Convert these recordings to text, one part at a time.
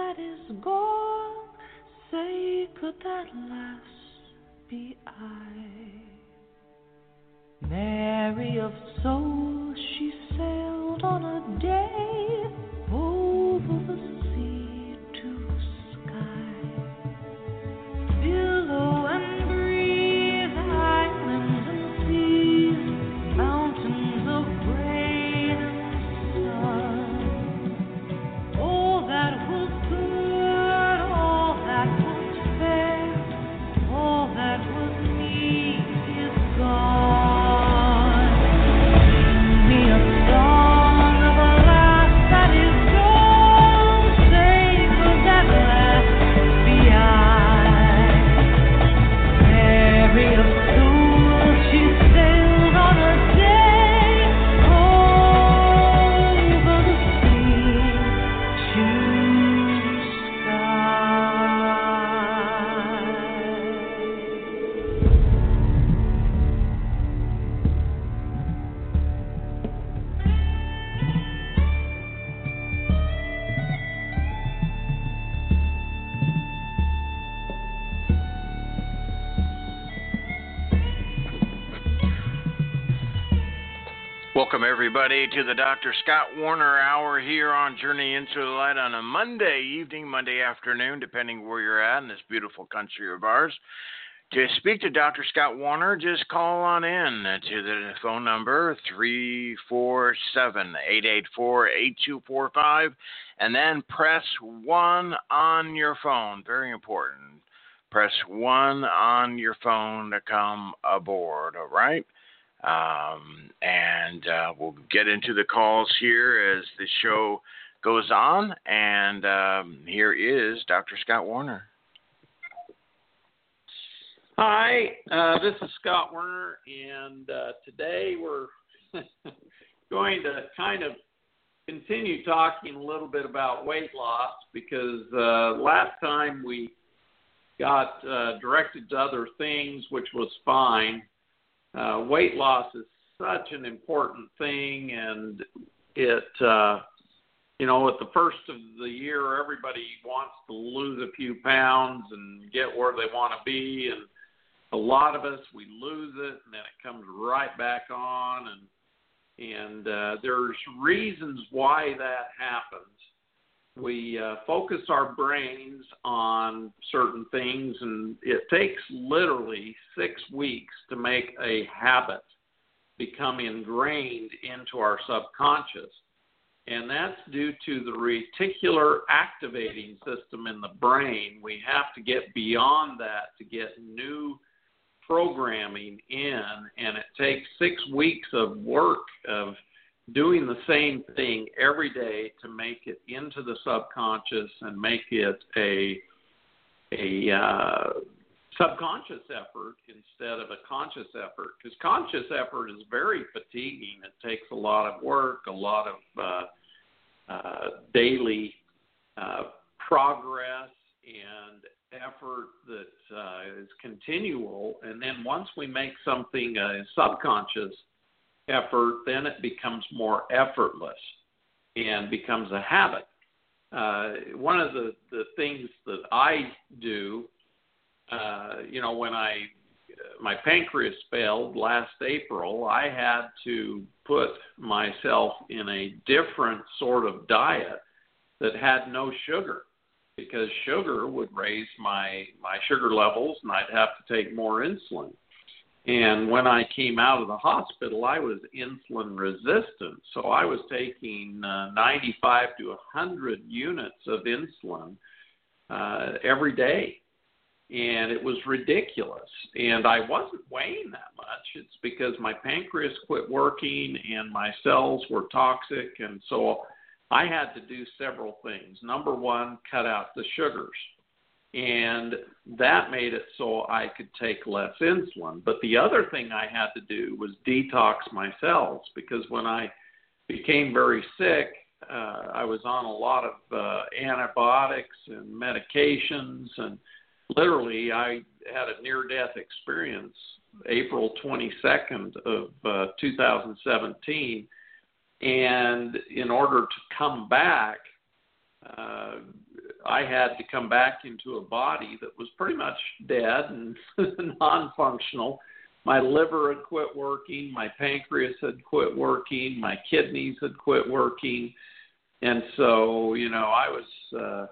that is gone. Say, could that lass be I? Mary of soul, she sailed on a day Welcome, everybody, to the Dr. Scott Werner Hour here on Journey into the Light on a Monday evening, Monday afternoon, depending where you're at in this beautiful country of ours. To speak to Dr. Scott Werner, just call on in to the phone number 347 884 8245 and then press 1 on your phone. Very important. Press 1 on your phone to come aboard, all right? Um, and uh, we'll get into the calls here as the show goes on. And um, here is Dr. Scott Werner. Hi, uh, this is Scott Werner, and uh, today we're going to kind of continue talking a little bit about weight loss because uh, last time we got uh, directed to other things, which was fine. Uh, weight loss is such an important thing, and it, uh, you know, at the first of the year, everybody wants to lose a few pounds and get where they want to be, and a lot of us we lose it and then it comes right back on and and uh, there's reasons why that happens we uh, focus our brains on certain things and it takes literally six weeks to make a habit become ingrained into our subconscious. And that's due to the reticular activating system in the brain. We have to get beyond that to get new programming in, and it takes six weeks of work of doing the same thing every day to make it into the subconscious and make it a a uh, subconscious effort instead of a conscious effort. Because conscious effort is very fatiguing. It takes a lot of work, a lot of uh, uh, daily uh, progress, and effort that uh, is continual. And then once we make something a subconscious effort, then it becomes more effortless and becomes a habit. Uh, one of the, the things that I do, uh, you know, when I my pancreas failed last April, I had to put myself in a different sort of diet that had no sugar because sugar would raise my my sugar levels and I'd have to take more insulin. And when I came out of the hospital, I was insulin resistant. So I was taking uh, 95 to 100 units of insulin uh, every day. and it was ridiculous. And I wasn't weighing that much. It's because my pancreas quit working and my cells were toxic, and so I had to do several things. Number one, cut out the sugars. And that made it so I could take less insulin. But the other thing I had to do was detox my cells because when I became very sick, uh, I was on a lot of uh, antibiotics and medications, and literally I had a near-death experience April 22nd of uh, 2017, and in order to come back, uh, I had to come back into a body that was pretty much dead and non-functional. My liver had quit working, my pancreas had quit working, my kidneys had quit working, and so you know I was uh,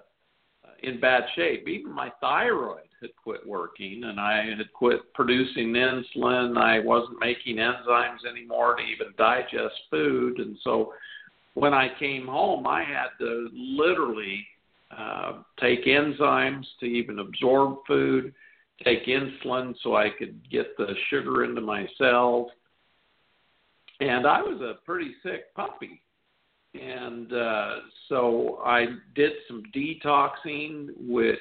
in bad shape. Even my thyroid had quit working, and I had quit producing insulin. I wasn't making enzymes anymore to even digest food, and so when I came home, I had to literally uh, take enzymes to even absorb food, take insulin so I could get the sugar into my cells. And I was a pretty sick puppy. And uh, so I did some detoxing, which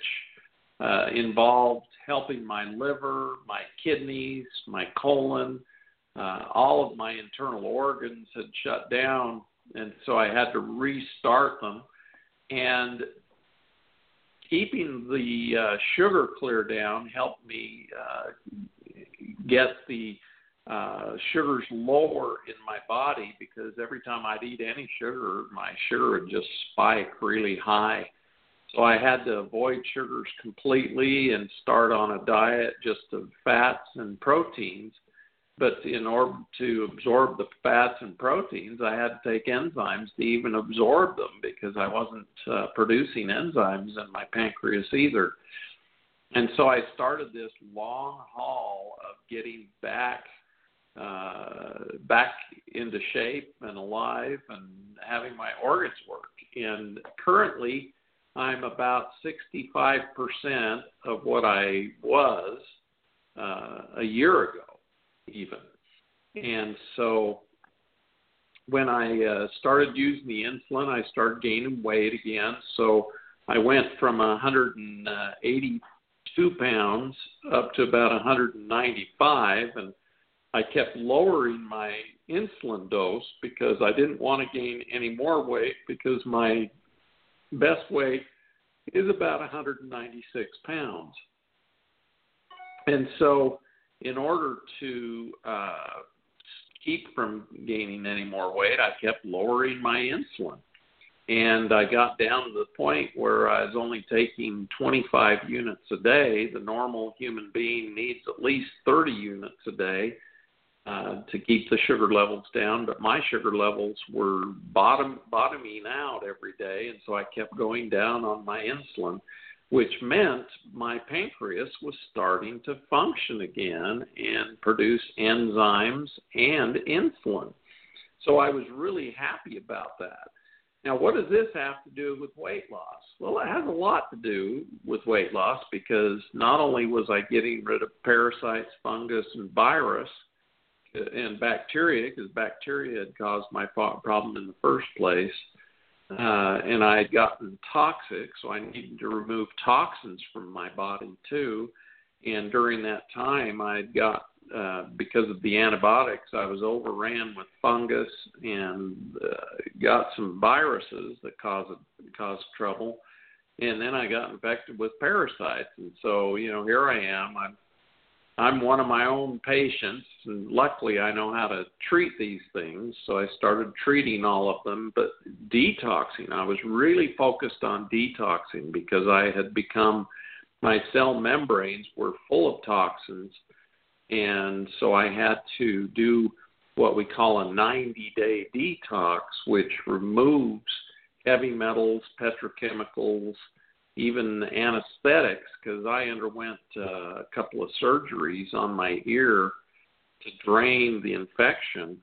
uh, involved helping my liver, my kidneys, my colon. Uh, all of my internal organs had shut down, and so I had to restart them. And keeping the uh, sugar clear down helped me uh, get the uh, sugars lower in my body because every time I'd eat any sugar, my sugar would just spike really high. So I had to avoid sugars completely and start on a diet just of fats and proteins. But in order to absorb the fats and proteins, I had to take enzymes to even absorb them because I wasn't uh, producing enzymes in my pancreas either. And so I started this long haul of getting back uh, back into shape and alive and having my organs work. And currently, I'm about 65% of what I was uh, a year ago even. And so when I uh, started using the insulin, I started gaining weight again. So I went from 182 pounds up to about 195, and I kept lowering my insulin dose because I didn't want to gain any more weight because my best weight is about 196 pounds. And so in order to uh, keep from gaining any more weight, I kept lowering my insulin. And I got down to the point where I was only taking 25 units a day. The normal human being needs at least 30 units a day uh, to keep the sugar levels down. But my sugar levels were bottom bottoming out every day, and so I kept going down on my insulin which meant my pancreas was starting to function again and produce enzymes and insulin. So I was really happy about that. Now, what does this have to do with weight loss? Well, it has a lot to do with weight loss because not only was I getting rid of parasites, fungus, and virus uh, and bacteria, because bacteria had caused my problem in the first place, uh, and I had gotten toxic, so I needed to remove toxins from my body too. And during that time, I had got uh, because of the antibiotics, I was overran with fungus and uh, got some viruses that caused caused trouble. And then I got infected with parasites, and so you know here I am. I'm I'm one of my own patients, and luckily I know how to treat these things. So I started treating all of them, but detoxing. I was really focused on detoxing because I had become my cell membranes were full of toxins, and so I had to do what we call a 90 day detox, which removes heavy metals, petrochemicals, even anesthetics because I underwent uh, a couple of surgeries on my ear to drain the infection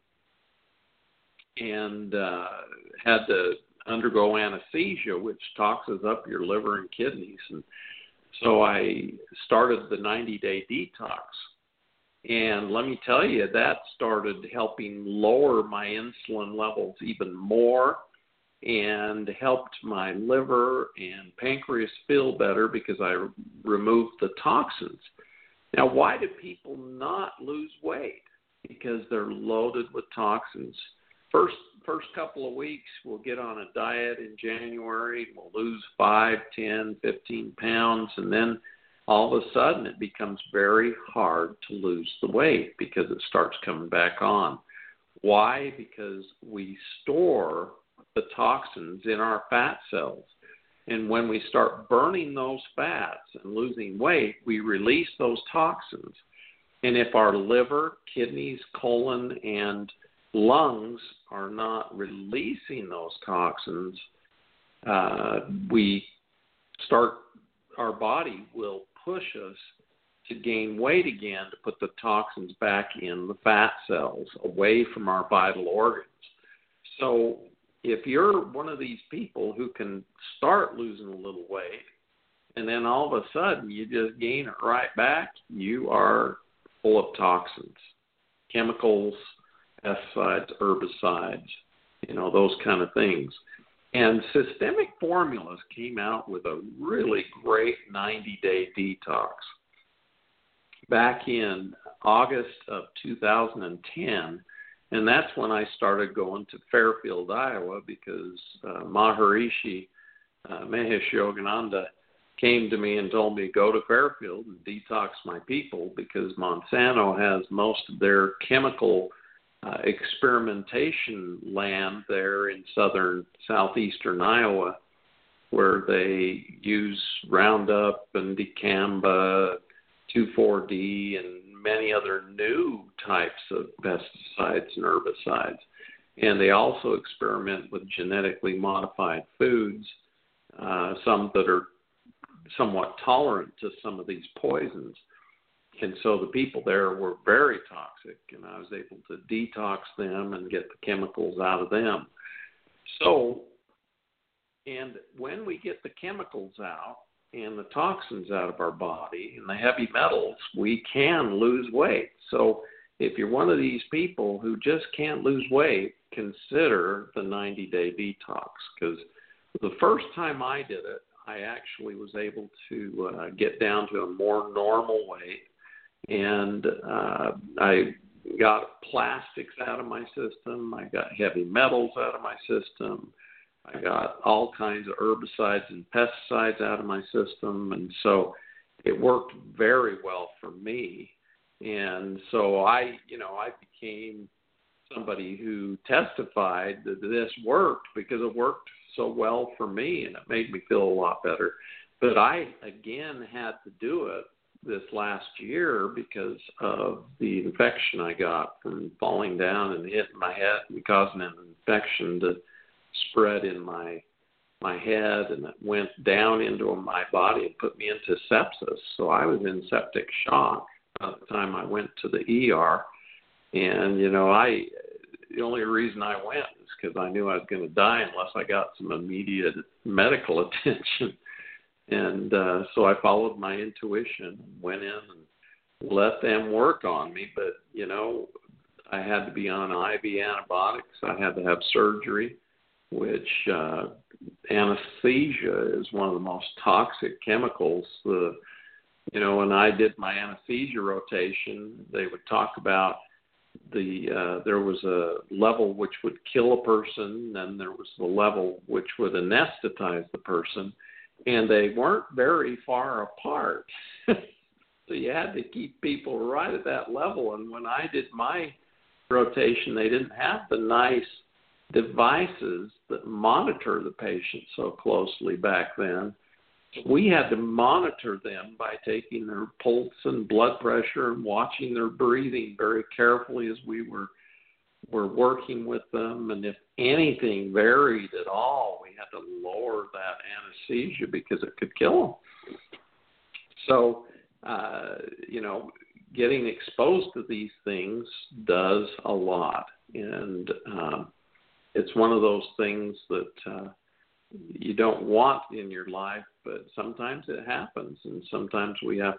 and uh, had to undergo anesthesia, which toxes up your liver and kidneys. And So I started the 90 day detox. And let me tell you, that started helping lower my insulin levels even more and helped my liver and pancreas feel better because I removed the toxins. Now, why do people not lose weight? Because they're loaded with toxins. First, first couple of weeks, we'll get on a diet in January. We'll lose five, ten, fifteen pounds, and then all of a sudden it becomes very hard to lose the weight because it starts coming back on. Why? Because we store the toxins in our fat cells. And when we start burning those fats and losing weight, we release those toxins. And if our liver, kidneys, colon, and lungs are not releasing those toxins, uh, we start, our body will push us to gain weight again to put the toxins back in the fat cells away from our vital organs. So if you're one of these people who can start losing a little weight and then all of a sudden you just gain it right back, you are full of toxins, chemicals, pesticides, herbicides, you know, those kind of things. And Systemic Formulas came out with a really great 90 day detox back in August of 2010 and that's when I started going to Fairfield, Iowa, because uh, Maharishi uh, Mahesh Yogananda came to me and told me go to Fairfield and detox my people because Monsanto has most of their chemical uh, experimentation land there in southern southeastern Iowa, where they use Roundup and dicamba, 2,4-D, and many other new types of pesticides and herbicides. And they also experiment with genetically modified foods, uh, some that are somewhat tolerant to some of these poisons. And so the people there were very toxic, and I was able to detox them and get the chemicals out of them. So, and when we get the chemicals out, and the toxins out of our body and the heavy metals, we can lose weight. So if you're one of these people who just can't lose weight, consider the 90 day detox because the first time I did it, I actually was able to uh, get down to a more normal weight and uh, I got plastics out of my system, I got heavy metals out of my system. I got all kinds of herbicides and pesticides out of my system, and so it worked very well for me. And so I, you know, I became somebody who testified that this worked because it worked so well for me and it made me feel a lot better. But I again had to do it this last year because of the infection I got from falling down and hitting my head and causing an infection to spread in my my head and it went down into my body and put me into sepsis. So I was in septic shock by the time I went to the ER. And you know, I the only reason I went is because I knew I was going to die unless I got some immediate medical attention. And uh, so I followed my intuition, went in and let them work on me. But you know, I had to be on IV antibiotics. I had to have surgery which uh, anesthesia is one of the most toxic chemicals. The you know, when I did my anesthesia rotation, they would talk about the uh, there was a level which would kill a person, and there was the level which would anesthetize the person, and they weren't very far apart. so you had to keep people right at that level. And when I did my rotation, they didn't have the nice devices that monitor the patient so closely back then. We had to monitor them by taking their pulse and blood pressure and watching their breathing very carefully as we were were working with them. And if anything varied at all, we had to lower that anesthesia because it could kill them. So, uh, you know, getting exposed to these things does a lot. And um, it's one of those things that uh, you don't want in your life, but sometimes it happens, and sometimes we have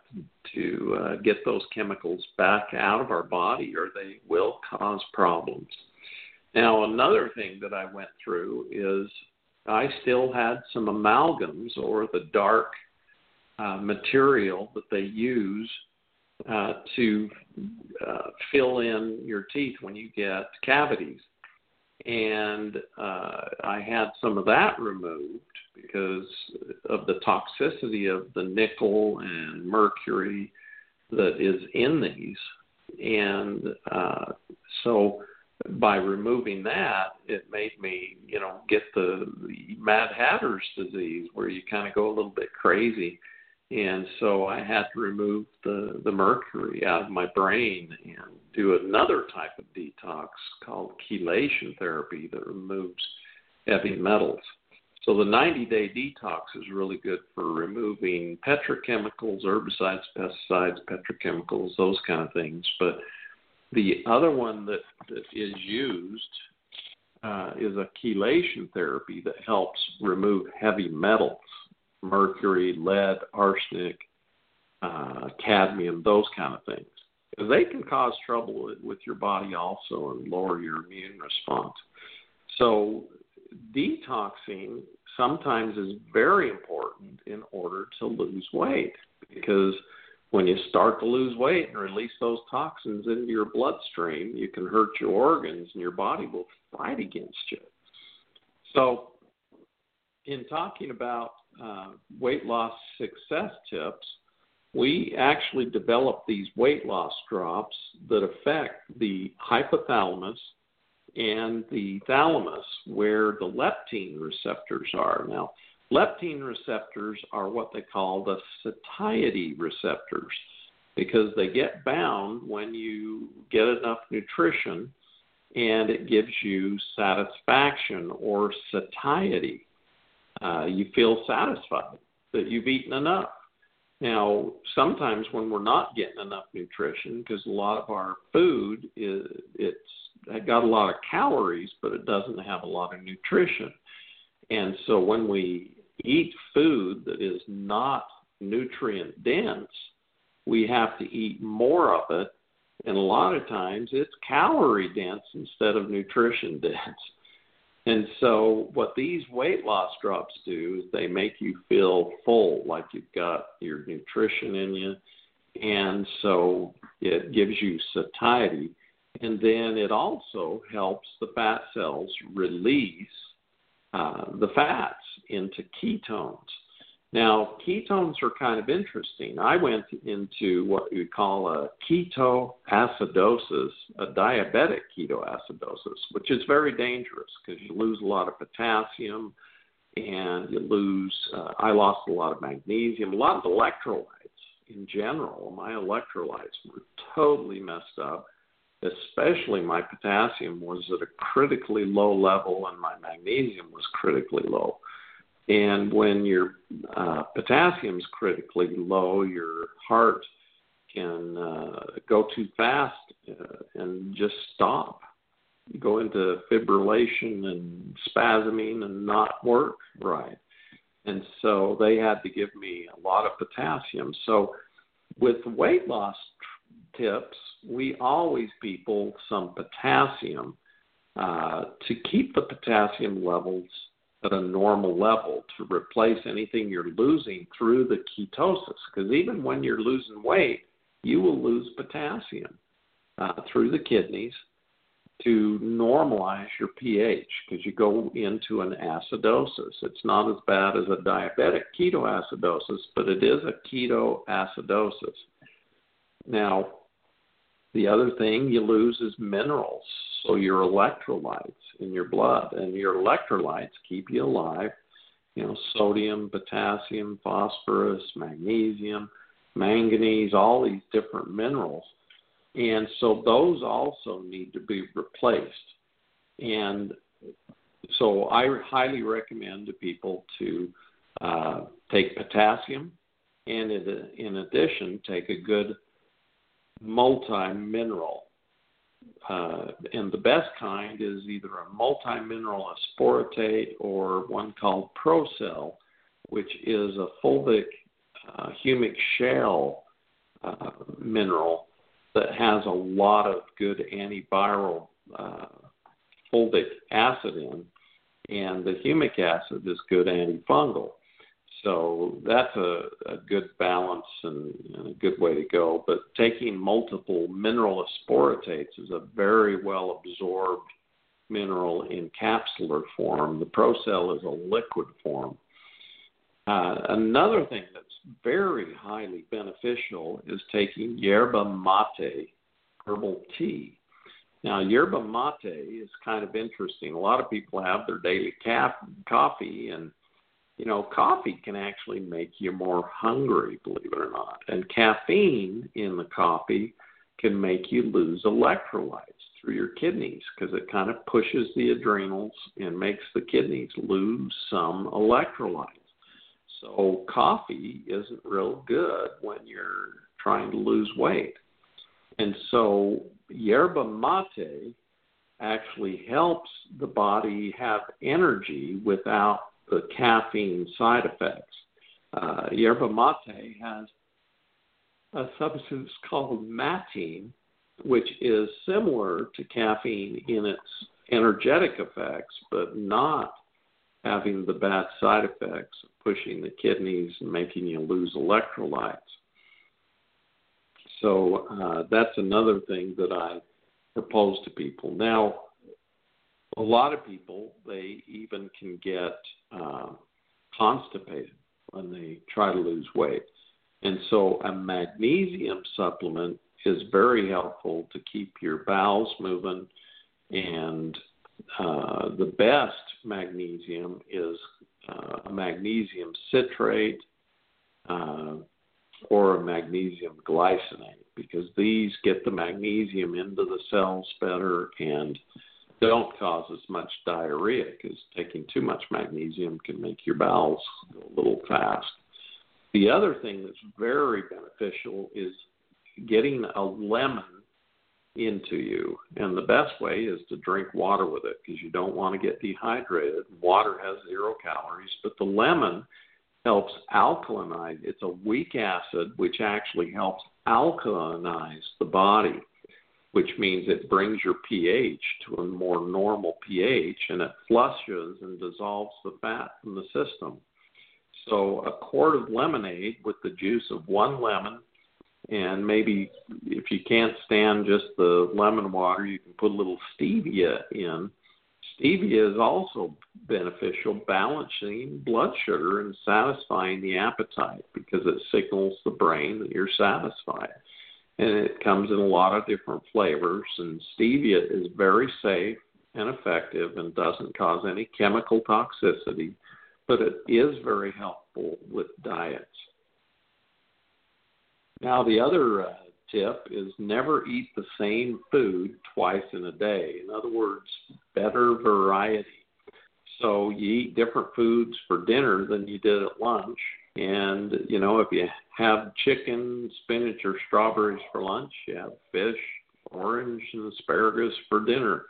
to, uh, get those chemicals back out of our body, or they will cause problems. Now, another thing that I went through is I still had some amalgams or the dark uh, material that they use uh, to uh, fill in your teeth when you get cavities. And uh, I had some of that removed because of the toxicity of the nickel and mercury that is in these. And uh, so by removing that, it made me, you know, get the, the Mad Hatter's disease where you kind of go a little bit crazy and so I had to remove the the mercury out of my brain and do another type of detox called chelation therapy that removes heavy metals. So the 90 day detox is really good for removing petrochemicals, herbicides, pesticides, petrochemicals, those kind of things. But the other one that, that is used uh, is a chelation therapy that helps remove heavy metals mercury, lead, arsenic, uh, cadmium, those kind of things. They can cause trouble with your body also and lower your immune response. So, detoxing sometimes is very important in order to lose weight because when you start to lose weight and release those toxins into your bloodstream, you can hurt your organs and your body will fight against you. So, in talking about uh, weight loss success tips, we actually developed these weight loss drops that affect the hypothalamus and the thalamus where the leptin receptors are. Now, leptin receptors are what they call the satiety receptors because they get bound when you get enough nutrition and it gives you satisfaction or satiety uh, you feel satisfied that you've eaten enough. Now, sometimes when we're not getting enough nutrition, because a lot of our food is it's got a lot of calories, but it doesn't have a lot of nutrition. And so when we eat food that is not nutrient dense, we have to eat more of it. And a lot of times it's calorie dense instead of nutrition dense. And so, what these weight loss drops do is they make you feel full, like you've got your nutrition in you. And so, it gives you satiety. And then it also helps the fat cells release uh, the fats into ketones. Now, ketones are kind of interesting. I went into what we call a ketoacidosis, a diabetic ketoacidosis, which is very dangerous because you lose a lot of potassium and you lose, uh, I lost a lot of magnesium, a lot of electrolytes in general. My electrolytes were totally messed up, especially my potassium was at a critically low level and my magnesium was critically low. And when your uh, potassium is critically low, your heart can uh, go too fast uh, and just stop, go into fibrillation and spasming and not work right. And so they had to give me a lot of potassium. So with weight loss tips, we always people some potassium uh, to keep the potassium levels at a normal level to replace anything you're losing through the ketosis. Because even when you're losing weight, you will lose potassium uh, through the kidneys to normalize your pH because you go into an acidosis. It's not as bad as a diabetic ketoacidosis, but it is a ketoacidosis. Now, the other thing you lose is minerals, so your electrolytes in your blood, and your electrolytes keep you alive. You know, sodium, potassium, phosphorus, magnesium, manganese, all these different minerals. And so those also need to be replaced. And so I highly recommend to people to uh, take potassium and in addition take a good multi-mineral. Uh, and the best kind is either a multi-mineral aspartate or one called Procell, which is a fulvic uh, humic shale uh, mineral that has a lot of good antiviral uh, fulvic acid in, and the humic acid is good antifungal. So that's a, a good balance and, and a good way to go. But taking multiple mineral aspartates is a very well absorbed mineral in capsular form. The procell is a liquid form. Uh, another thing that's very highly beneficial is taking yerba mate herbal tea. Now, yerba mate is kind of interesting. A lot of people have their daily cap- coffee, and you know, coffee can actually make you more hungry, believe it or not. And caffeine in the coffee can make you lose electrolytes through your kidneys because it kind of pushes the adrenals and makes the kidneys lose some electrolytes. So coffee isn't real good when you're trying to lose weight. And so yerba mate actually helps the body have energy without the caffeine side effects. Uh, yerba mate has a substance called matine, which is similar to caffeine in its energetic effects, but not having the bad side effects of pushing the kidneys and making you lose electrolytes. So uh, that's another thing that I propose to people. Now, a lot of people, they even can get uh, constipated when they try to lose weight. And so a magnesium supplement is very helpful to keep your bowels moving. And uh, the best magnesium is uh, a magnesium citrate uh, or a magnesium glycinate because these get the magnesium into the cells better and don't cause as much diarrhea because taking too much magnesium can make your bowels go a little fast. The other thing that's very beneficial is getting a lemon into you. And the best way is to drink water with it because you don't want to get dehydrated. Water has zero calories, but the lemon helps alkalinize. It's a weak acid which actually helps alkalinize the body which means it brings your pH to a more normal pH and it flushes and dissolves the fat from the system. So, a quart of lemonade with the juice of one lemon, and maybe if you can't stand just the lemon water, you can put a little stevia in. Stevia is also beneficial, balancing blood sugar and satisfying the appetite because it signals the brain that you're satisfied and it comes in a lot of different flavors. And stevia is very safe and effective and doesn't cause any chemical toxicity, but it is very helpful with diets. Now, the other uh, tip is never eat the same food twice in a day. In other words, better variety. So you eat different foods for dinner than you did at lunch, and, you know, if you have chicken, spinach, or strawberries for lunch, you have fish, orange, and asparagus for dinner.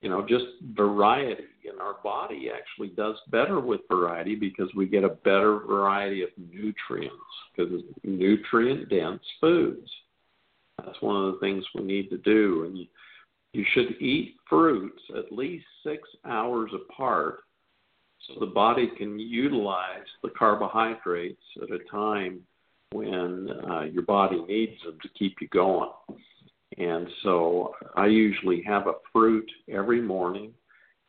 You know, just variety. And our body actually does better with variety because we get a better variety of nutrients, because it's nutrient dense foods. That's one of the things we need to do. And you, you should eat fruits at least six hours apart so the body can utilize the carbohydrates at a time when uh, your body needs them to keep you going. And so I usually have a fruit every morning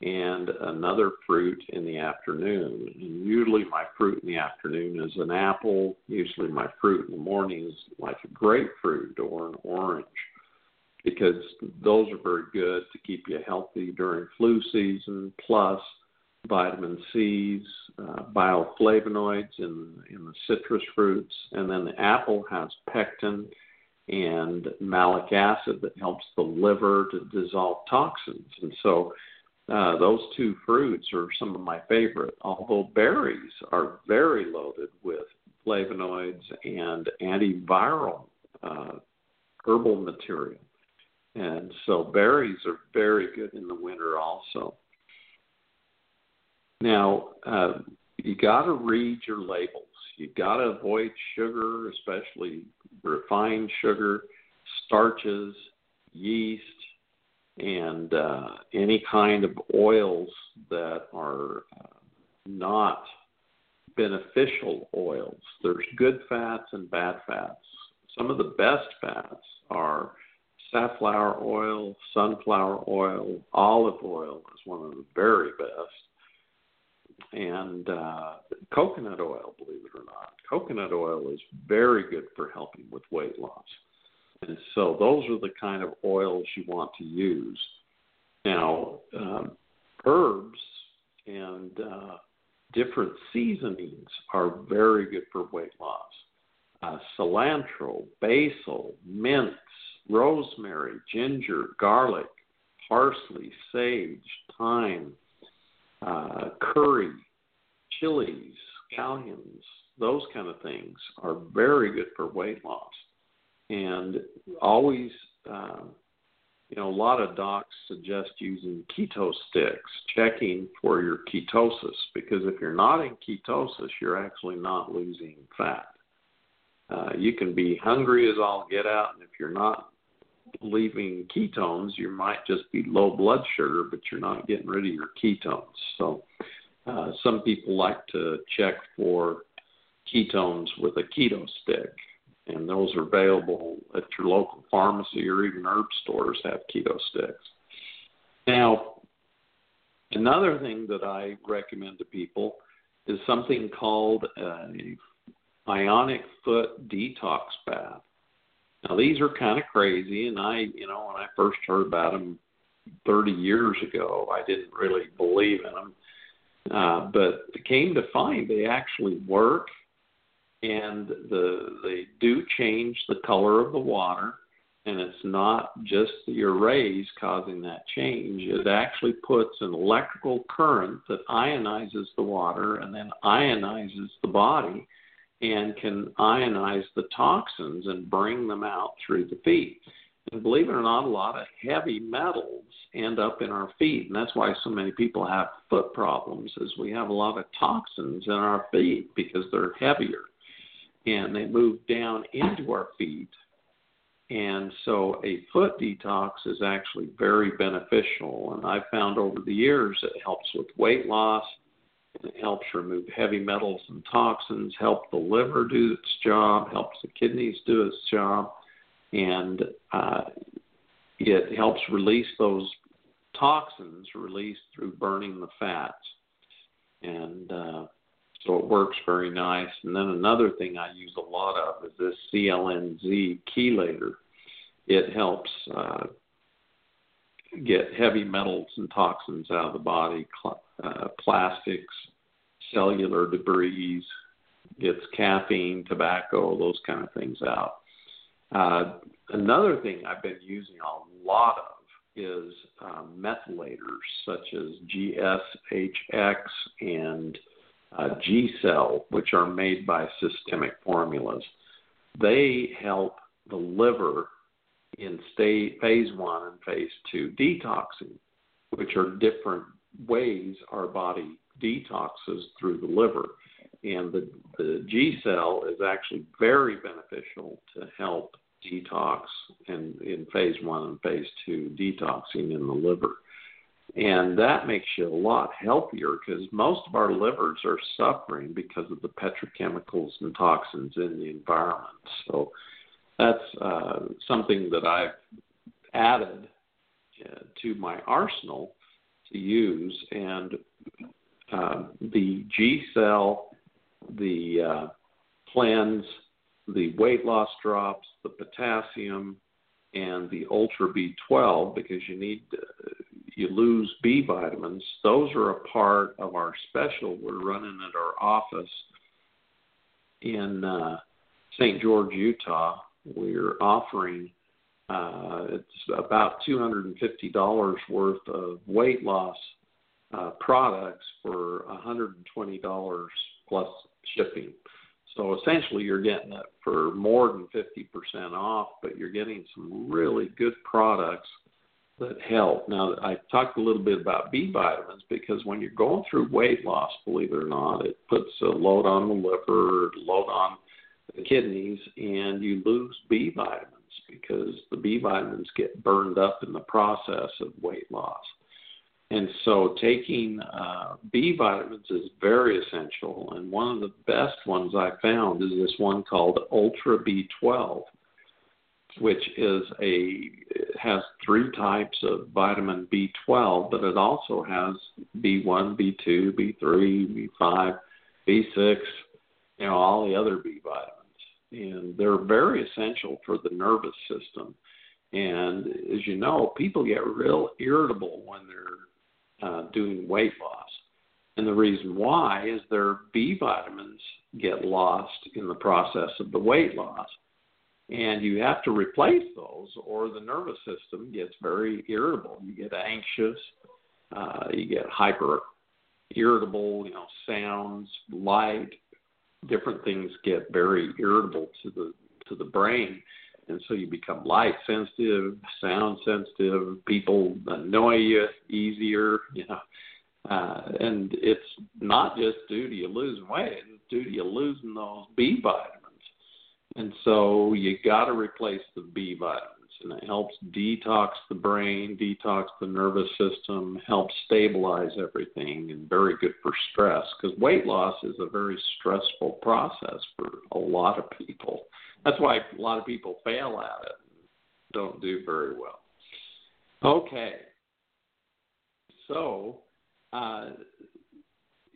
and another fruit in the afternoon. And usually my fruit in the afternoon is an apple. Usually my fruit in the morning is like a grapefruit or an orange because those are very good to keep you healthy during flu season. Plus, vitamin C's, uh, bioflavonoids in, in the citrus fruits, and then the apple has pectin and malic acid that helps the liver to dissolve toxins. And so uh, those two fruits are some of my favorite, although berries are very loaded with flavonoids and antiviral uh, herbal material. And so berries are very good in the winter also. Now, uh, you got to read your labels. You got to avoid sugar, especially refined sugar, starches, yeast, and uh, any kind of oils that are uh, not beneficial oils. There's good fats and bad fats. Some of the best fats are safflower oil, sunflower oil, olive oil is one of the very best, and uh, coconut oil, believe it or not. Coconut oil is very good for helping with weight loss. And so those are the kind of oils you want to use. Now, um, herbs and uh, different seasonings are very good for weight loss. Uh, cilantro, basil, mints, rosemary, ginger, garlic, parsley, sage, thyme, uh, curry, chilies, scallions, those kind of things are very good for weight loss. And always, uh, you know, a lot of docs suggest using keto sticks, checking for your ketosis, because if you're not in ketosis, you're actually not losing fat. Uh, you can be hungry as all get out, and if you're not leaving ketones, you might just be low blood sugar, but you're not getting rid of your ketones. So, uh, some people like to check for ketones with a keto stick, and those are available at your local pharmacy or even herb stores have keto sticks. Now, another thing that I recommend to people is something called a ionic foot detox bath. Now these are kind of crazy, and I, you know, when I first heard about them 30 years ago, I didn't really believe in them. Uh, but came to find they actually work, and the they do change the color of the water, and it's not just the arrays causing that change. It actually puts an electrical current that ionizes the water and then ionizes the body and can ionize the toxins and bring them out through the feet. And believe it or not, a lot of heavy metals end up in our feet, and that's why so many people have foot problems. Is we have a lot of toxins in our feet because they're heavier, and they move down into our feet. And so a foot detox is actually very beneficial, and I've found over the years it helps with weight loss it helps remove heavy metals and toxins, help the liver do its job, helps the kidneys do its job, and uh, it helps release those toxins released through burning the fats. And uh, so it works very nice. And then another thing I use a lot of is this CLNZ chelator. It helps uh, get heavy metals and toxins out of the body, uh, plastics, cellular debris, gets caffeine, tobacco, those kind of things out. Uh, another thing I've been using a lot of is um, methylators such as GSHX and uh, G-Cell, which are made by systemic formulas. They help the liver in phase one and phase two detoxing, which are different ways our body detoxes through the liver. And the, the G cell is actually very beneficial to help detox in, in phase one and phase two detoxing in the liver. And that makes you a lot healthier because most of our livers are suffering because of the petrochemicals and toxins in the environment. So that's uh, something that I've added uh, to my arsenal to use. And uh, the G cell, the cleanse, the weight loss drops, the potassium, and the Ultra B12 because you need you lose B vitamins. Those are a part of our special we're running at our office in uh, St. George, Utah. We're offering uh, it's about $250 worth of weight loss uh, products for $120 plus shipping. So essentially, you're getting it for more than 50% off, but you're getting some really good products that help. Now, I talked a little bit about B vitamins because when you're going through weight loss, believe it or not, it puts a load on the liver, load on the kidneys, and you lose B vitamins because the B vitamins get burned up in the process of weight loss. And so taking uh, B vitamins is very essential. And one of the best ones I found is this one called Ultra B12 which is a has three types of vitamin B12, but it also has B1, B2, B3, B5, B6, you know, all the other B vitamins. And they're very essential for the nervous system. And as you know, people get real irritable when they're uh, doing weight loss. And the reason why is their B vitamins get lost in the process of the weight loss and you have to replace those or the nervous system gets very irritable you get anxious uh, you get hyper irritable you know sounds light different things get very irritable to the to the brain. And so you become light sensitive sound sensitive people annoy you easier you know. Uh, and it's not just due to you losing weight it's due to you losing those b vitamins. And so you got to replace the B vitamins, and it helps detox the brain, detox the nervous system, helps stabilize everything, and very good for stress because weight loss is a very stressful process for a lot of people. That's why a lot of people fail at it and don't do very well. Okay. So, uh,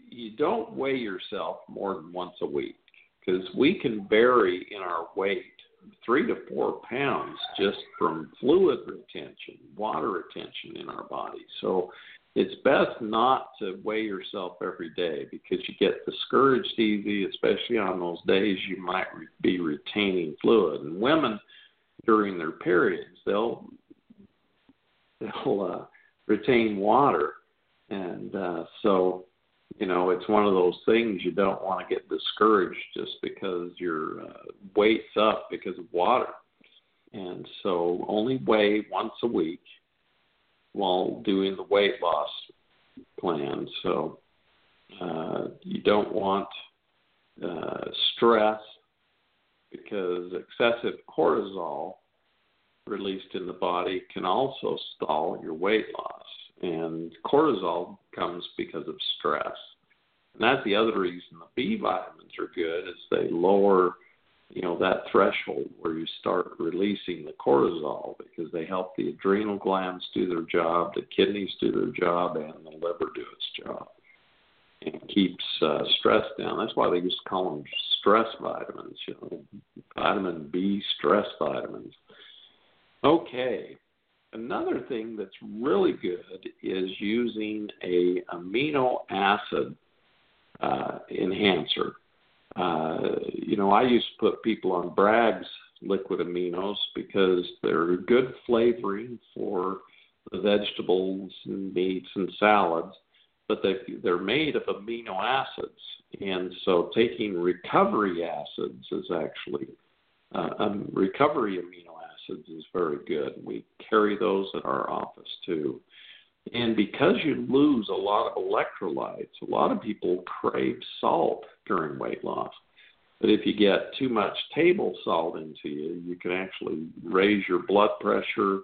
you don't weigh yourself more than once a week because we can vary in our weight three to four pounds just from fluid retention, water retention in our body. So it's best not to weigh yourself every day because you get discouraged easy, especially on those days you might re- be retaining fluid. And women during their periods, they'll they'll uh, retain water, and uh, so you know, it's one of those things you don't want to get discouraged just because your uh, weight's up because of water. And so only weigh once a week while doing the weight loss plan. So uh, you don't want uh, stress because excessive cortisol released in the body can also stall your weight loss. And cortisol comes because of stress. And that's the other reason the B vitamins are good is they lower, you know, that threshold where you start releasing the cortisol because they help the adrenal glands do their job, the kidneys do their job, and the liver do its job. And keeps uh, stress down. That's why they used to call them stress vitamins, you know, vitamin B stress vitamins. Okay, Another thing that's really good is using a amino acid uh, enhancer. Uh, you know, I used to put people on Bragg's liquid aminos because they're good flavoring for the vegetables and meats and salads, but they, they're made of amino acids. And so taking recovery acids is actually uh, um, recovery amino acids is very good. We carry those at our office too. And because you lose a lot of electrolytes, a lot of people crave salt during weight loss. But if you get too much table salt into you, you can actually raise your blood pressure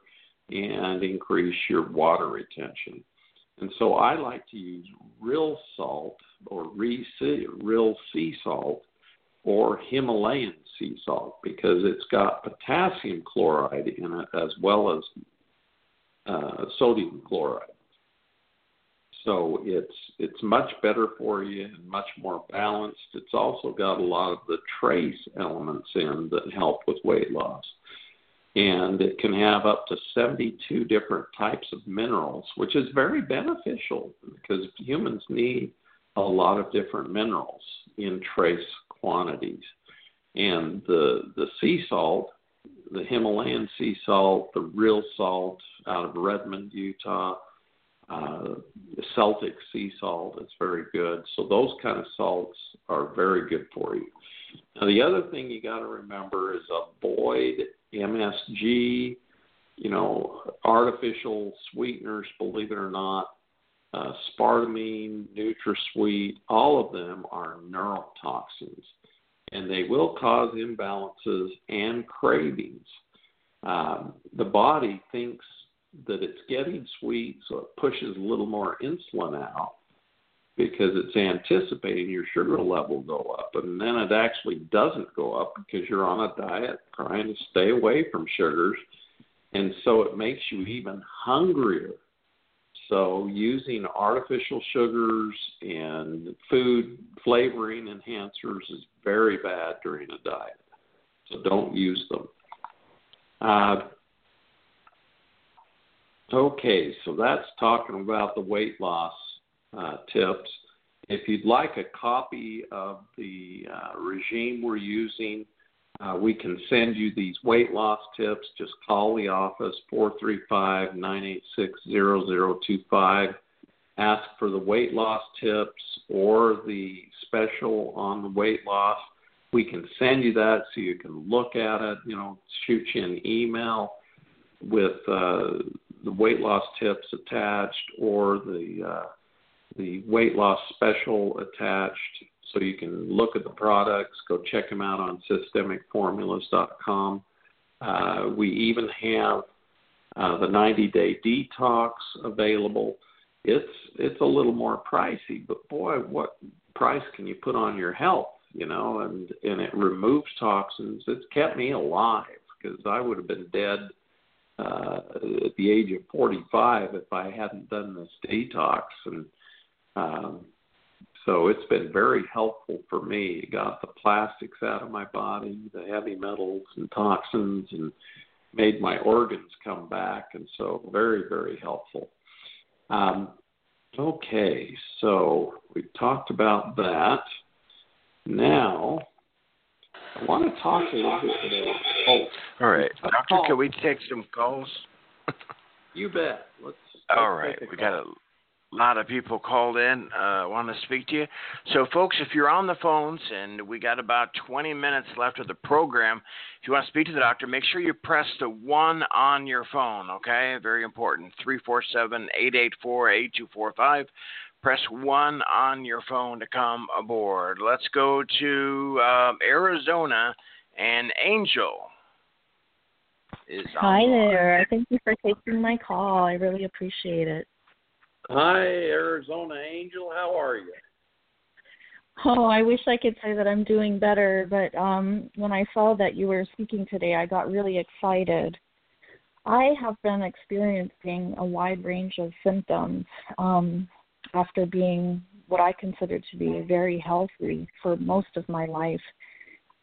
and increase your water retention. And so I like to use real salt or real sea salt or Himalayan sea salt because it's got potassium chloride in it as well as uh, sodium chloride. So it's it's much better for you and much more balanced. It's also got a lot of the trace elements in that help with weight loss. And it can have up to 72 different types of minerals, which is very beneficial because humans need a lot of different minerals in trace quantities. And the the sea salt, the Himalayan sea salt, the real salt out of Redmond, Utah, uh, Celtic sea salt is very good. So those kind of salts are very good for you. Now the other thing you got to remember is avoid MSG you know, artificial sweeteners, believe it or not, uh, spartamine, NutraSweet, all of them are neurotoxins, and they will cause imbalances and cravings. Um, the body thinks that it's getting sweet, so it pushes a little more insulin out because it's anticipating your sugar level go up, and then it actually doesn't go up because you're on a diet trying to stay away from sugars, and so it makes you even hungrier. So using artificial sugars and food flavoring enhancers is very bad during a diet. So don't use them. Uh, okay, so that's talking about the weight loss uh, tips. If you'd like a copy of the uh, regime we're using, uh, we can send you these weight loss tips. Just call the office 435 986 0025. Ask for the weight loss tips or the special on the weight loss. We can send you that so you can look at it, you know, shoot you an email with uh, the weight loss tips attached or the uh, the weight loss special attached so you can look at the products, go check them out on systemicformulas.com. Uh, we even have uh, the 90 day detox available. It's it's a little more pricey, but boy, what price can you put on your health? You know, and and it removes toxins. It's kept me alive because I would have been dead uh, at the age of 45 if I hadn't done this detox. And um, so it's been very helpful for me. It got the plastics out of my body, the heavy metals and toxins, and made my organs come back. And so very, very helpful. Um, okay, so we talked about that. Now, I want to talk a little bit about. Oh, all right, doctor. Can we take some calls? you bet. Let's. All we got a a lot of people called in, uh, want to speak to you. So, folks, if you're on the phones and we got about 20 minutes left of the program, if you want to speak to the doctor, make sure you press the one on your phone, okay? Very important. 347 884 8245. Press one on your phone to come aboard. Let's go to um, Arizona and Angel. Is Hi there. Thank you for taking my call. I really appreciate it. Hi, Arizona Angel. How are you? Oh, I wish I could say that I'm doing better, but um when I saw that you were speaking today, I got really excited. I have been experiencing a wide range of symptoms um after being what I consider to be very healthy for most of my life.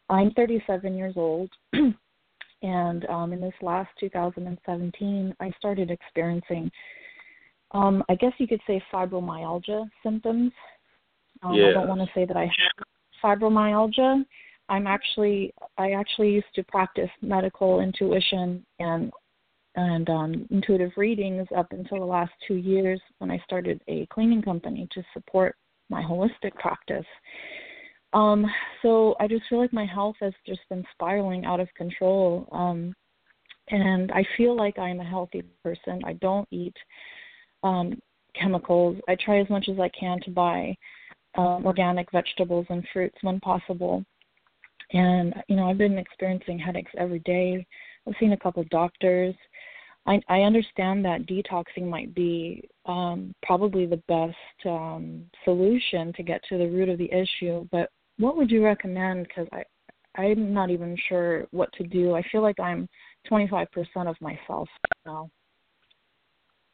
I'm 37 years old, and um, in this last 2017, I started experiencing um, I guess you could say fibromyalgia symptoms. Um, yes. I don't want to say that I have fibromyalgia. I'm actually I actually used to practice medical intuition and and um, intuitive readings up until the last two years when I started a cleaning company to support my holistic practice. Um, so I just feel like my health has just been spiraling out of control. Um, and I feel like I'm a healthy person. I don't eat um, chemicals. I try as much as I can to buy um, organic vegetables and fruits when possible. And you know, I've been experiencing headaches every day. I've seen a couple doctors. I, I understand that detoxing might be um, probably the best um, solution to get to the root of the issue. But what would you recommend? Because I I'm not even sure what to do. I feel like I'm 25% of myself now.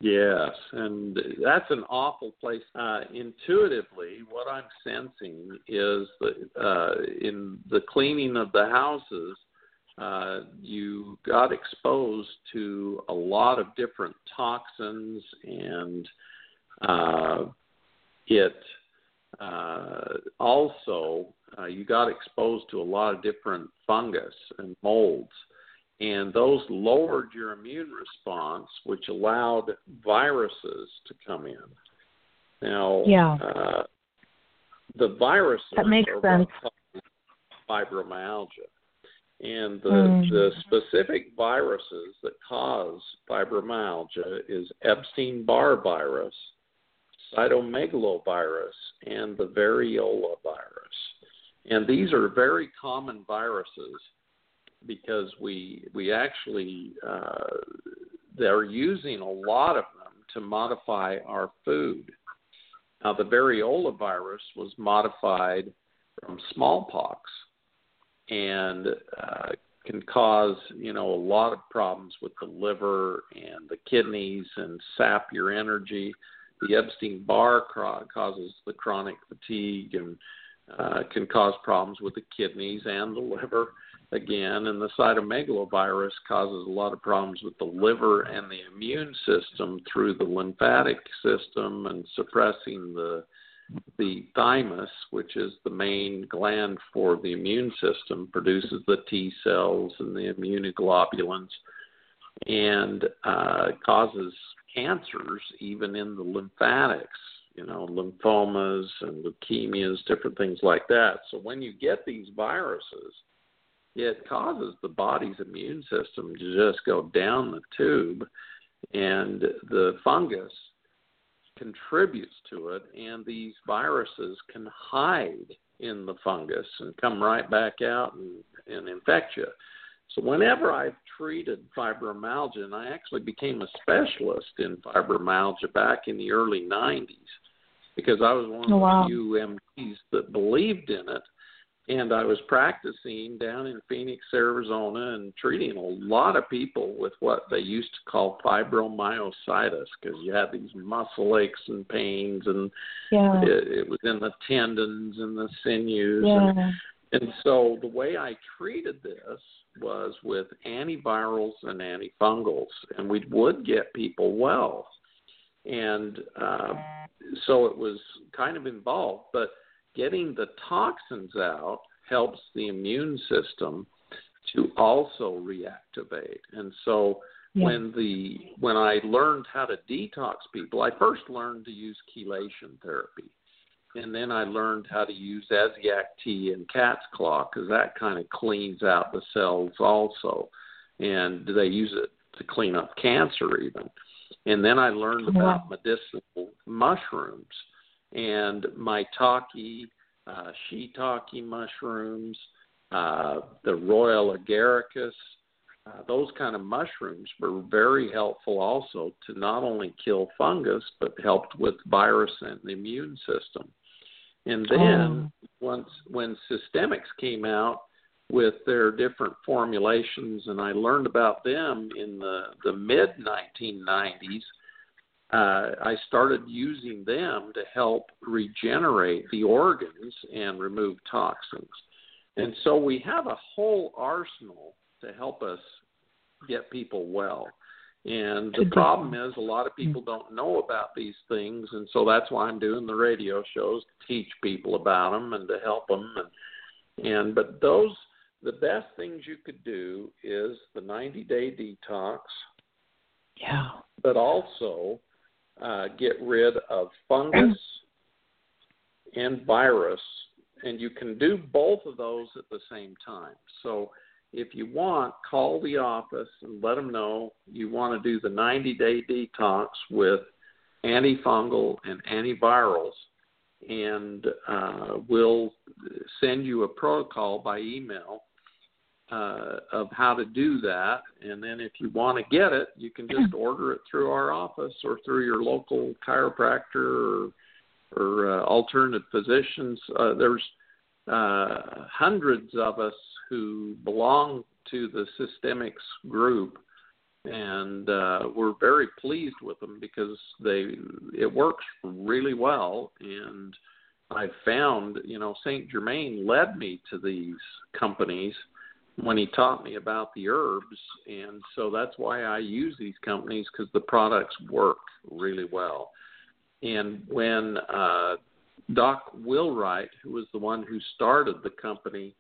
Yes, and that's an awful place. Uh, intuitively, what I'm sensing is that uh, in the cleaning of the houses, uh, you got exposed to a lot of different toxins, and uh, it uh, also uh, you got exposed to a lot of different fungus and molds and those lowered your immune response, which allowed viruses to come in. Now, yeah. uh, the viruses that makes are sense. fibromyalgia, And the, Mm. the specific viruses that cause fibromyalgia is Epstein Barr virus, cytomegalovirus, and the variola virus. And these are very common viruses because we we actually uh, they're using a lot of them to modify our food. Now, the variola virus was modified from smallpox and uh, can cause you know a lot of problems with the liver and the kidneys and sap your energy. The Epstein Barr causes the chronic fatigue and uh, can cause problems with the kidneys and the liver again. And the cytomegalovirus causes a lot of problems with the liver and the immune system through the lymphatic system and suppressing the the thymus, which is the main gland for the immune system, produces the T cells and the immunoglobulins, and uh, causes cancers even in the lymphatics. You know, lymphomas and leukemias, different things like that. So when you get these viruses, it causes the body's immune system to just go down the tube, and the fungus contributes to it, and these viruses can hide in the fungus and come right back out and, and infect you. So, whenever I've treated fibromyalgia, and I actually became a specialist in fibromyalgia back in the early 90s because I was one of Oh, wow. the few MDs that believed in it and I was practicing down in Phoenix, Arizona, and treating a lot of people with what they used to call fibromyositis because you had these muscle aches and pains, and Yeah. it, it was in the tendons and the sinews. Yeah. And, and so the way I treated this was with antivirals and antifungals, and we would get people well. And uh, so it was kind of involved, but getting the toxins out helps the immune system to also reactivate. And so Yeah. when the when I learned how to detox people, I first learned to use chelation therapy. And then I learned how to use Essiac tea and cat's claw because that kind of cleans out the cells also. And they use it to clean up cancer even. And then I learned about medicinal mushrooms and maitake, uh, shiitake mushrooms, uh, the royal agaricus. Uh, those kind of mushrooms were very helpful also to not only kill fungus but helped with virus and the immune system. And then once when systemics came out with their different formulations, and I learned about them in the the mid 1990s uh, I started using them to help regenerate the organs and remove toxins. And so we have a whole arsenal to help us get people well. And the problem is, a lot of people don't know about these things, and so that's why I'm doing the radio shows to teach people about them and to help them. And, and but those, the best things you could do is the 90 day detox, Yeah. but also uh, get rid of fungus and virus, and you can do both of those at the same time. So, if you want, call the office and let them know you want to do the 90 day detox with antifungal and antivirals, and uh, we'll send you a protocol by email uh, of how to do that. And then if you want to get it, you can just order it through our office or through your local chiropractor or, or uh, alternative physicians. Uh, there's uh, hundreds of us who belong to the systemics group. And uh, we're very pleased with them because they it works really well. And I found, you know, Saint Germain led me to these companies when he taught me about the herbs. And so that's why I use these companies because the products work really well. And when uh Doc Wheelwright who was the one who started the company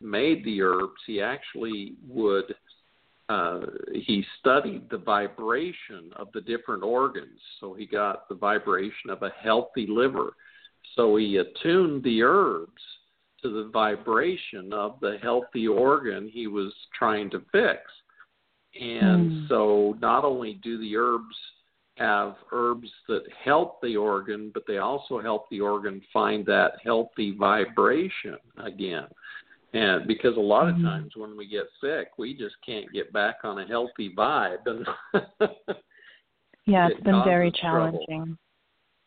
made the herbs he actually would uh he studied the vibration of the different organs. So he got the vibration of a healthy liver. So he attuned the herbs to the vibration of the healthy organ he was trying to fix. And Mm. so not only do the herbs have herbs that help the organ, but they also help the organ find that healthy vibration again. And because a lot of Mhm. times when we get sick, we just can't get back on a healthy vibe and Yeah, It it's been very challenging.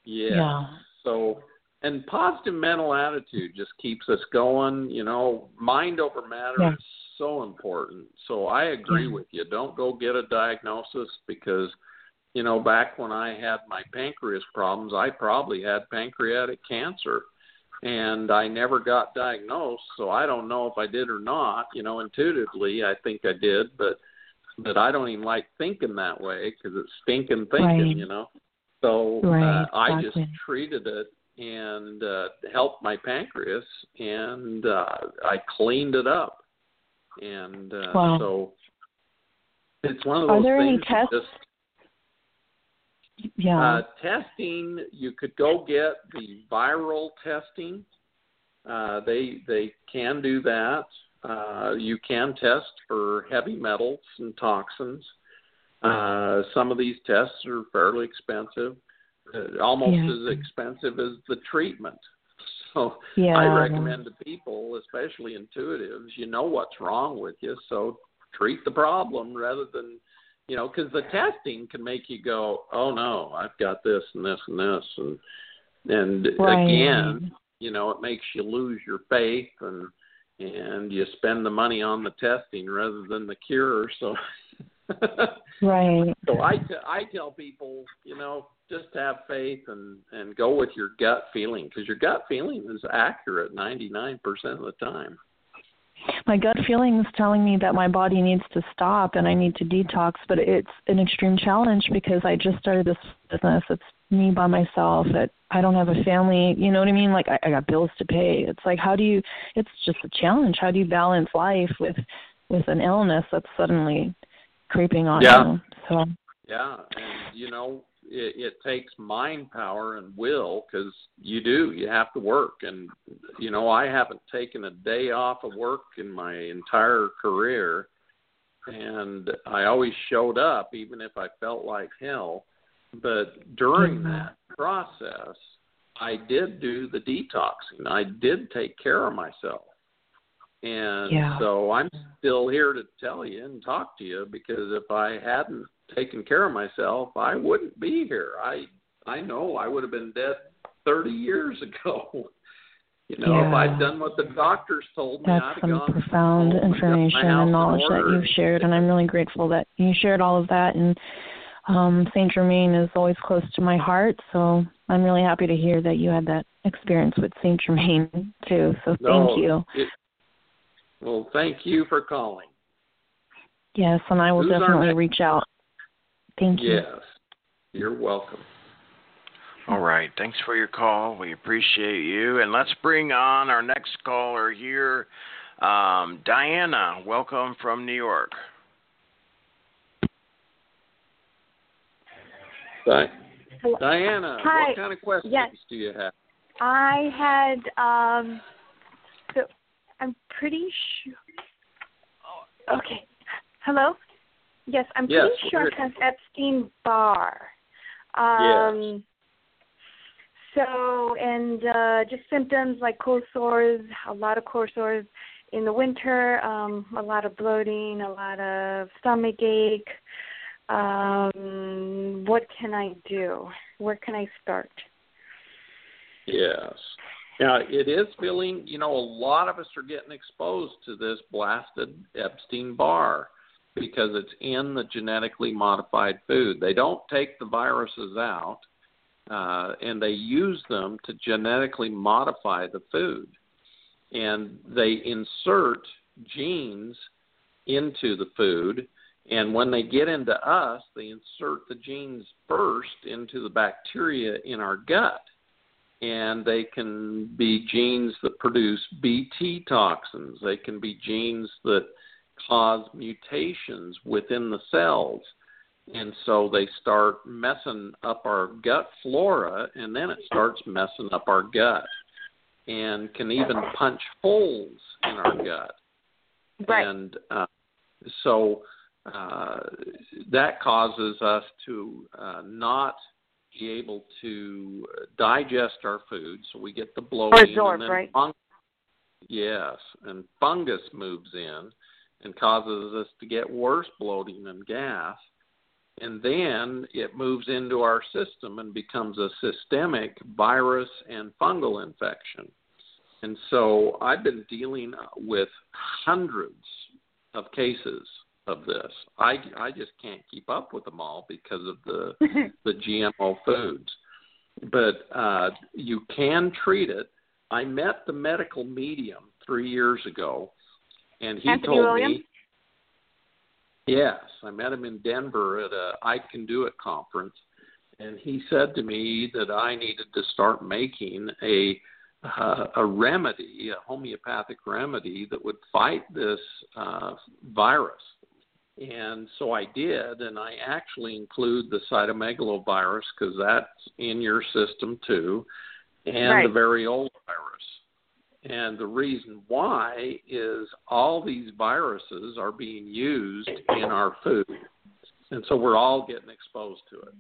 yeah. Yeah. So and positive mental attitude just keeps us going, you know, mind over matter Yeah. is so important. So I agree Yeah. with you. Don't go get a diagnosis because you know, back when I had my pancreas problems, I probably had pancreatic cancer and I never got diagnosed, so I don't know if I did or not. You know, intuitively, I think I did, but but I don't even like thinking that way because it's stinking thinking, Right. you know. So Right, uh, I just treated it and uh, helped my pancreas, and uh, I cleaned it up, and uh, Wow. so it's one of those Are there any things. you tests? Just, Yeah. uh, testing, you could go get the viral testing. Uh, they they can do that. Uh, you can test for heavy metals and toxins. Uh, some of these tests are fairly expensive, Uh, almost Yeah. as expensive as the treatment. So yeah. I recommend to people, especially intuitives, you know what's wrong with you, so treat the problem rather than, you know, because the testing can make you go, oh no, I've got this and this and this, and and Right. again, you know, it makes you lose your faith and and you spend the money on the testing rather than the cure. So. Right. So I, t- I tell people, you know, just have faith and and go with your gut feeling because your gut feeling is accurate 99% of the time. My gut feeling is telling me that my body needs to stop and I need to detox, but it's an extreme challenge because I just started this business. It's me by myself. It, I don't have a family. You know what I mean? Like I, I got bills to pay. It's like how do you? It's just a challenge. How do you balance life with with an illness that's suddenly creeping on Yeah. you? So Yeah, and you know, it, it takes mind power and will because you do. You have to work, and you know, I haven't taken a day off of work in my entire career, and I always showed up, even if I felt like hell. But during Mhm. that process, I did do the detoxing. I did take care of myself. And Yeah. so I'm still here to tell you and talk to you because if I hadn't taken care of myself, I wouldn't be here. I I know I would have been dead 30 years ago. You know, if I'd done what the doctors told me, I'd that's have some gone profound home and got my information and knowledge that you've shared, and I'm really grateful that you shared all of that. And um, Saint Germain is always close to my heart, so I'm really happy to hear that you had that experience with Saint Germain too. So No, thank you. it- well, thank you for calling. Yes, and I will Who's definitely reach out. Thank you. Yes, you're welcome. All right. Thanks for your call. We appreciate you. And let's bring on our next caller here. Um, Diana, welcome from New York. Di- Hello. Diana, Hi. what kind of questions Yes. do you have? I had um so I'm pretty sure okay. Hello? Yes, I'm Yes, pretty sure it has Epstein Barr. Um so and uh just symptoms like cold sores, a lot of cold sores in the winter, um, a lot of bloating, a lot of stomach ache. Um what can I do? Where can I start? Yes. Now, it is feeling, you know, a lot of us are getting exposed to this blasted Epstein Barr because it's in the genetically modified food. They don't take the viruses out, uh, and they use them to genetically modify the food. And they insert genes into the food, and when they get into us, they insert the genes first into the bacteria in our gut and they can be genes that produce BT toxins. They can be genes that cause mutations within the cells. And so they start messing up our gut flora, and then it starts messing up our gut. and can even punch holes in our gut. Right. And uh, so uh, that causes us to uh, not be able to digest our food, so we get the bloating. absorb, and then right? Yes, and fungus moves in and causes us to get worse bloating and gas. And then it moves into our system and becomes a systemic virus and fungal infection. And so I've been dealing with hundreds of cases of this. I I just can't keep up with them all because of the the GMO foods. But uh, you can treat it. I met the medical medium three years ago, and he Anthony told Williams? me. Yes, I met him in Denver at a I Can Do It conference, and he said to me that I needed to start making a uh, a remedy, a homeopathic remedy that would fight this uh, virus. And so I did, and I actually include the cytomegalovirus because that's in your system too, and Right. the variola virus. And the reason why is all these viruses are being used in our food. And so we're all getting exposed to it.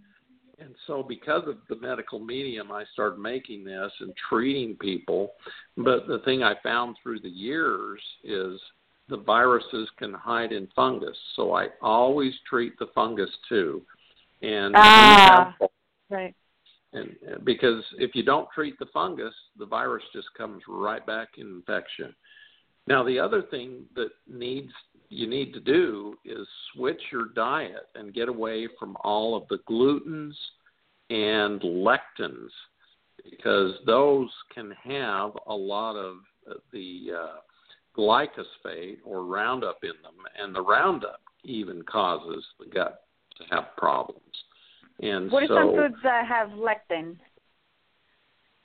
And so, because of the medical medium, I started making this and treating people. But the thing I found through the years is the viruses can hide in fungus. So I always treat the fungus too. And Ah. have- Right. and because if you don't treat the fungus, the virus just comes right back in infection. Now, the other thing that needs you need to do is switch your diet and get away from all of the glutens and lectins because those can have a lot of uh, the uh, glyphosate or Roundup in them, and the Roundup even causes the gut to have problems. And What are so, some foods that have lectin?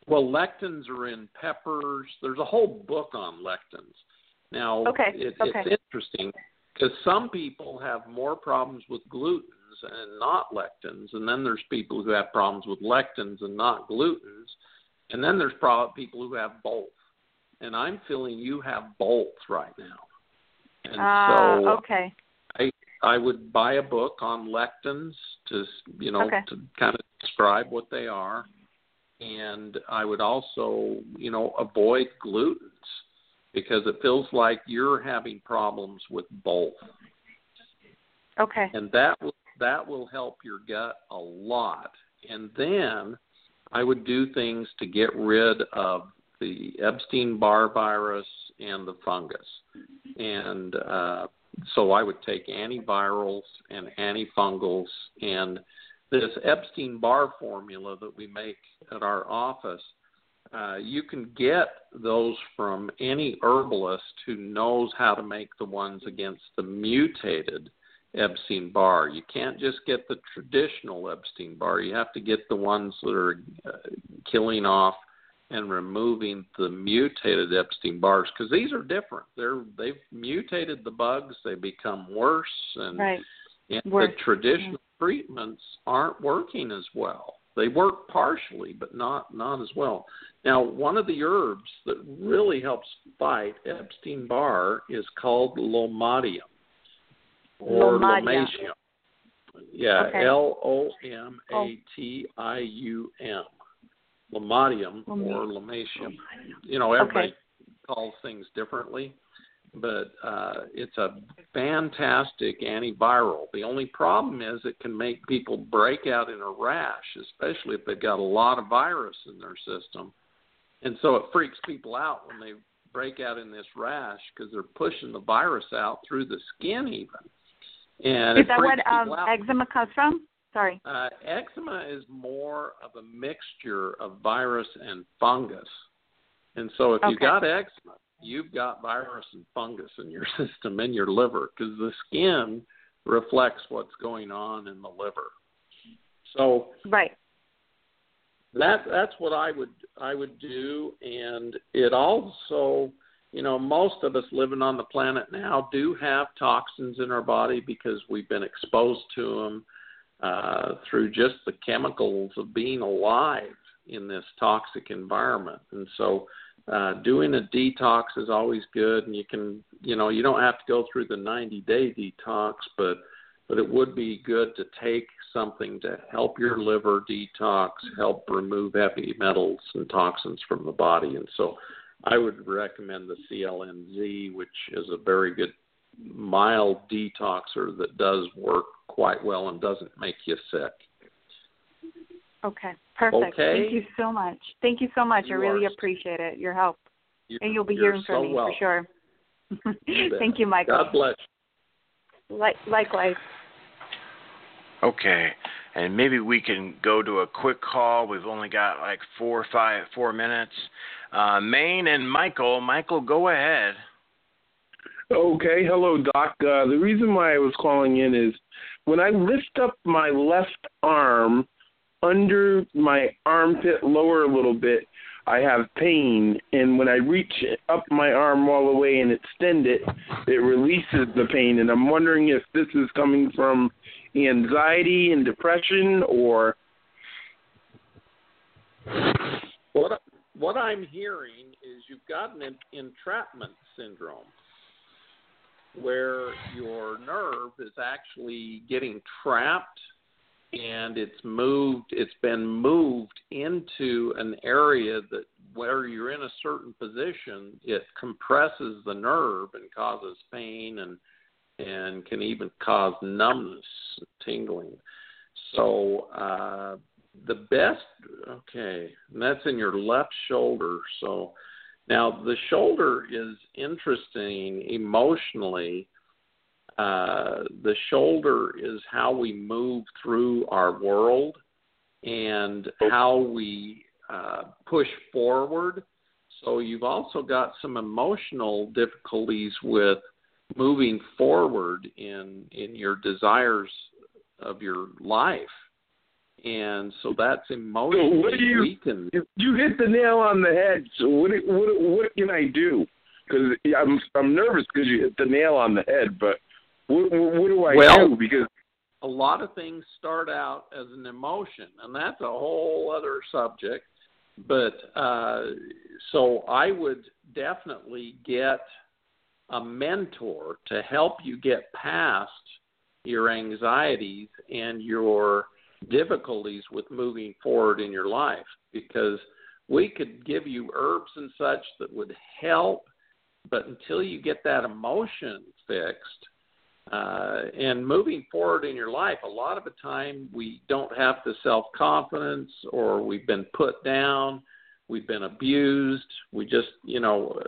well, lectins are in peppers. There's a whole book on lectins. Now, Okay, it, okay. it's interesting because some people have more problems with glutens and not lectins, and then there's people who have problems with lectins and not glutens, and then there's probably people who have both. And I'm feeling you have both right now. And Ah, so okay. I I would buy a book on lectins to you know Okay. to kind of describe what they are, and I would also you know avoid glutens because it feels like you're having problems with both, Okay. and that will that will help your gut a lot. And then I would do things to get rid of the Epstein Barr virus and the fungus. And uh, so I would take antivirals and antifungals and this Epstein Barr formula that we make at our office. Uh, you can get those from any herbalist who knows how to make the ones against the mutated Epstein Barr. You can't just get the traditional Epstein Barr. You have to get the ones that are uh, killing off and removing the mutated Epstein Barrs because these are different. They're they've mutated the bugs. They become worse, and, Right. and Worse, the traditional mm-hmm. treatments aren't working as well. They work partially, but not not as well. Now, one of the herbs that really helps fight Epstein Barr is called lomadium or Lomadium. lomatium. Yeah. L O M A T I U M. Lomadium or lomatium. You know, everybody calls things differently, but uh, it's a fantastic antiviral. The only problem is it can make people break out in a rash, especially if they've got a lot of virus in their system. And so it freaks people out when they break out in this rash because they're pushing the virus out through the skin, even. And Is that what um, eczema comes from? Sorry. Uh, eczema is more of a mixture of virus and fungus. And so if you've got eczema, you've got virus and fungus in your system, in your liver, because the skin reflects what's going on in the liver. So Right. that that's what I would I would do, and it also, you know, most of us living on the planet now do have toxins in our body because we've been exposed to them uh, through just the chemicals of being alive in this toxic environment, and so uh, doing a detox is always good, and you can, you know, you don't have to go through the 90 day detox, but but it would be good to take something to help your liver detox, help remove heavy metals and toxins from the body. And so I would recommend the CLNZ, which is a very good mild detoxer that does work quite well and doesn't make you sick. Okay, perfect. Okay. Thank you so much. Thank you so much. You I really appreciate it, your help. You're, and you'll be you're hearing so from me welcome. for sure. You. Thank you, Michael. God bless. Like, likewise. Okay, and maybe we can go to a quick call. We've only got like four, five, four minutes. Uh, Maine and Michael. Michael, go ahead. Okay, hello, Doc. Uh, the reason why I was calling in is when I lift up my left arm under my armpit lower a little bit, I have pain, and when I reach up my arm all the way and extend it, it releases the pain. And I'm wondering if this is coming from anxiety and depression, or What what I'm hearing is you've got an entrapment syndrome where your nerve is actually getting trapped and it's moved it's been moved into an area that where you're in a certain position it compresses the nerve and causes pain and and can even cause numbness tingling. So uh the best okay and that's in your left shoulder. So now the shoulder is interesting emotionally. Uh the shoulder is how we move through our world and how we uh push forward. So you've also got some emotional difficulties with moving forward in in your desires of your life and so that's emotionally what do you- weakened. you hit the nail on the head. So what what what can I do? Because I'm I'm nervous because you hit the nail on the head. But what what do I Well- do? Because a lot of things start out as an emotion, and that's a whole other subject. But uh, so I would definitely get a mentor to help you get past your anxieties and your difficulties with moving forward in your life because we could give you herbs and such that would help, but until you get that emotion fixed, uh, and moving forward in your life, a lot of the time we don't have the self confidence, or we've been put down, we've been abused, we just, you know,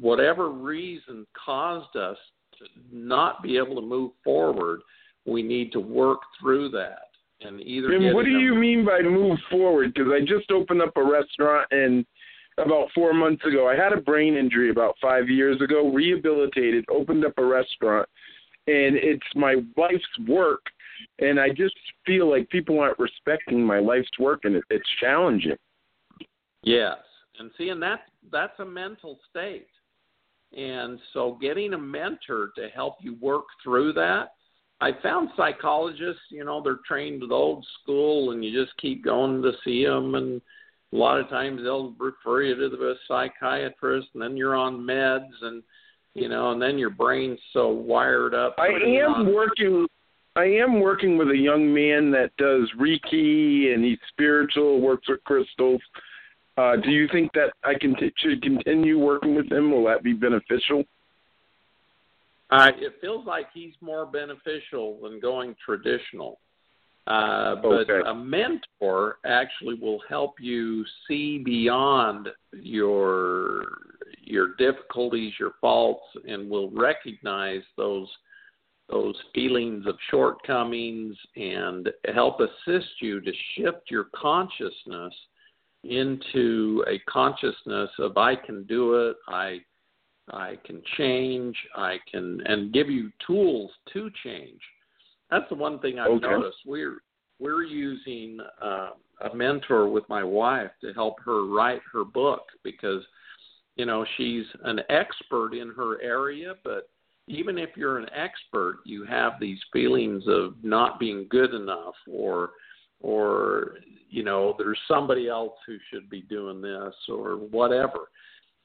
whatever reason caused us to not be able to move forward, we need to work through that. And either and what do you mean by move forward? Because I just opened up a restaurant and about four months ago I had a brain injury about five years ago, rehabilitated, opened up a restaurant, and it's my life's work. And I just feel like people aren't respecting my life's work, and it, it's challenging. Yes, and see, and that that's a mental state, and so getting a mentor to help you work through that. I found psychologists, you know, they're trained the old school, and you just keep going to see them, and a lot of times they'll refer you to the psychiatrist, and then you're on meds, and you know, and then your brain's so wired up. I am working. I am working with a young man that does Reiki and he's spiritual, works with crystals. Uh, do you think that I can t- should continue working with him? Will that be beneficial? Uh, it feels like he's more beneficial than going traditional. Uh, but Okay. a mentor actually will help you see beyond your your difficulties, your faults, and will recognize those those feelings of shortcomings and help assist you to shift your consciousness into a consciousness of I can do it, I I can change, I can and give you tools to change. That's the one thing I've Okay. noticed. We're we're using uh, a mentor with my wife to help her write her book because you know she's an expert in her area, but even if you're an expert, you have these feelings of not being good enough or or you know there's somebody else who should be doing this or whatever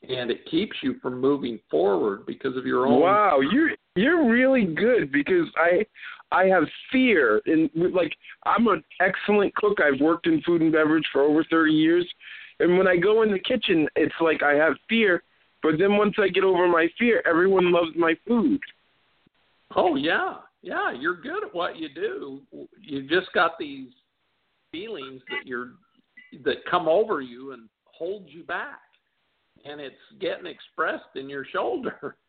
and it keeps you from moving forward because of your own. Wow, you're you're really good because I I have fear and like I'm an excellent cook. I've worked in food and beverage for over 30 years, and when I go in the kitchen, it's like I have fear. But then once I get over my fear, everyone loves my food. Oh yeah, yeah, you're good at what you do. You just got these feelings that you're that come over you and hold you back, and it's getting expressed in your shoulder.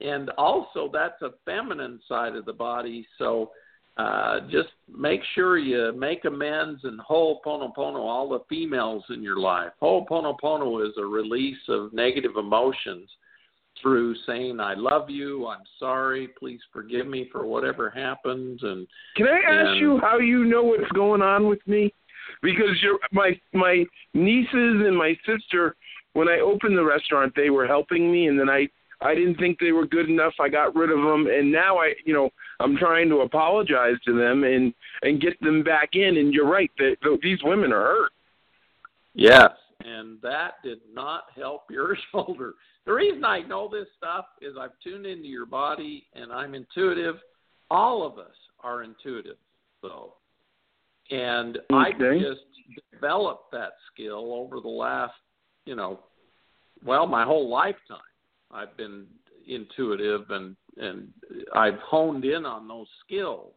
And also, that's a feminine side of the body. So uh, just make sure you make amends and ho'oponopono all the females in your life. Ho'oponopono is a release of negative emotions through saying I love you, I'm sorry, please forgive me for whatever happens and Can I ask and, you how you know what's going on with me? Because you're my my nieces and my sister when I opened the restaurant they were helping me and then I I didn't think they were good enough. I got rid of them and now I you know I'm trying to apologize to them and and get them back in and you're right that these women are hurt. Yes, and that did not help your shoulder. The reason I know this stuff is I've tuned into your body and I'm intuitive. All of us are intuitive, though. And okay. I just developed that skill over the last, you know, well, my whole lifetime. I've been intuitive and and I've honed in on those skills.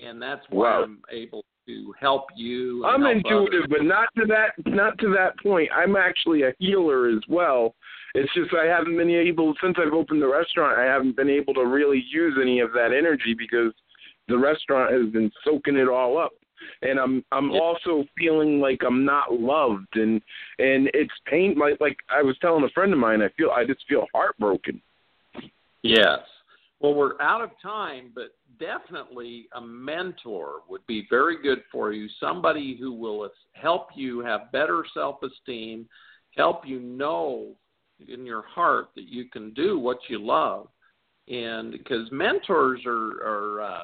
And that's why wow. I'm able to help you. I'm help intuitive, others. but not to that not to that point. I'm actually a healer as well. It's just I haven't been able since I've opened the restaurant. I haven't been able to really use any of that energy because the restaurant has been soaking it all up. And I'm I'm Yeah. also feeling like I'm not loved and and it's pain like like I was telling a friend of mine I feel I just feel heartbroken. Yes. Well, we're out of time, but definitely a mentor would be very good for you. Somebody who will help you have better self esteem, help you know in your heart that you can do what you love. And because mentors are, are uh,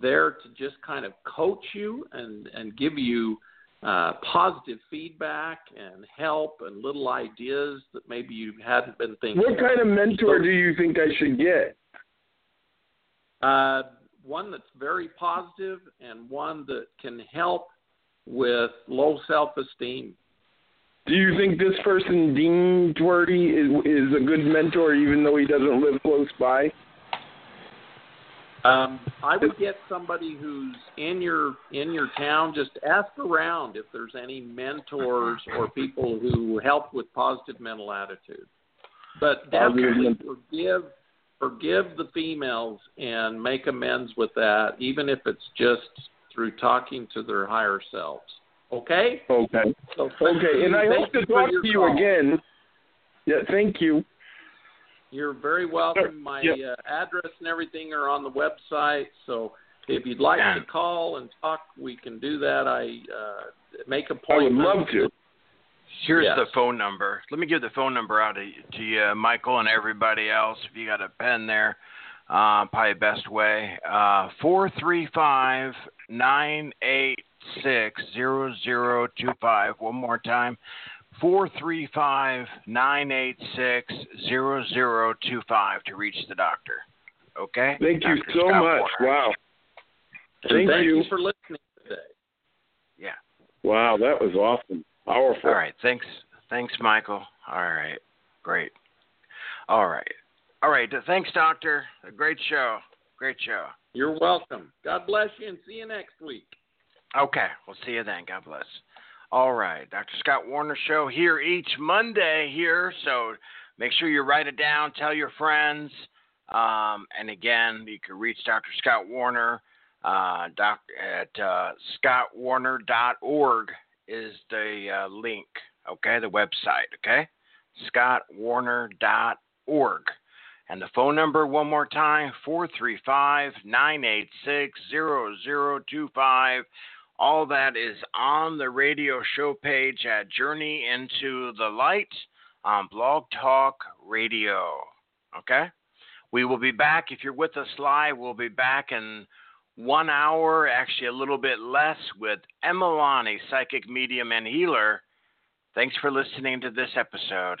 there to just kind of coach you and, and give you uh, positive feedback and help and little ideas that maybe you hadn't been thinking. What kind of mentor do you think I should get? Uh, one that's very positive and one that can help with low self-esteem. Do you think this person, Dean Twerty, is is a good mentor, even though he doesn't live close by? Um, I would get somebody who's in your in your town. Just ask around if there's any mentors or people who help with positive mental attitude. But definitely forgive forgive the females and make amends with that, even if it's just through talking to their higher selves. Okay? Okay. So Okay, and I hope to talk to you call. again. Yeah, thank you. You're very welcome. My Yeah. uh, address and everything are on the website. So if you'd like Yeah. to call and talk, we can do that. I uh, make a point. I would love to. Here's Yes. the phone number. Let me give the phone number out to, to you, Michael, and everybody else. If you got a pen there, uh, probably best way. Uh, Four three five nine eight six zero zero two five. One more time. Four three five nine eight six zero zero two five to reach the doctor. Okay. Thank you so Scott much. Werner. Wow. Thank thank you. you for listening today. Yeah. Wow, that was awesome. Powerful. All right. Thanks. Thanks, Michael. All right. Great. All right. All right. Thanks, Doctor. A great show. Great show. You're welcome. God bless you and see you next week. Okay. We'll see you then. God bless. All right. Dr. Scott Werner Show here each Monday here. So make sure you write it down. Tell your friends. Um, and again, you can reach Dr. Scott Werner uh, doc, at uh, scottwerner.org is the uh, link. Okay, the website. Okay, scottwerner.org. And the phone number, one more time, 435 986 0025. All that is on the radio show page at Journey into the Light on Blog Talk Radio. Okay? We will be back. If you're with us live, we'll be back in one hour, actually a little bit less, with Emma Lonnie, psychic medium and healer. Thanks for listening to this episode.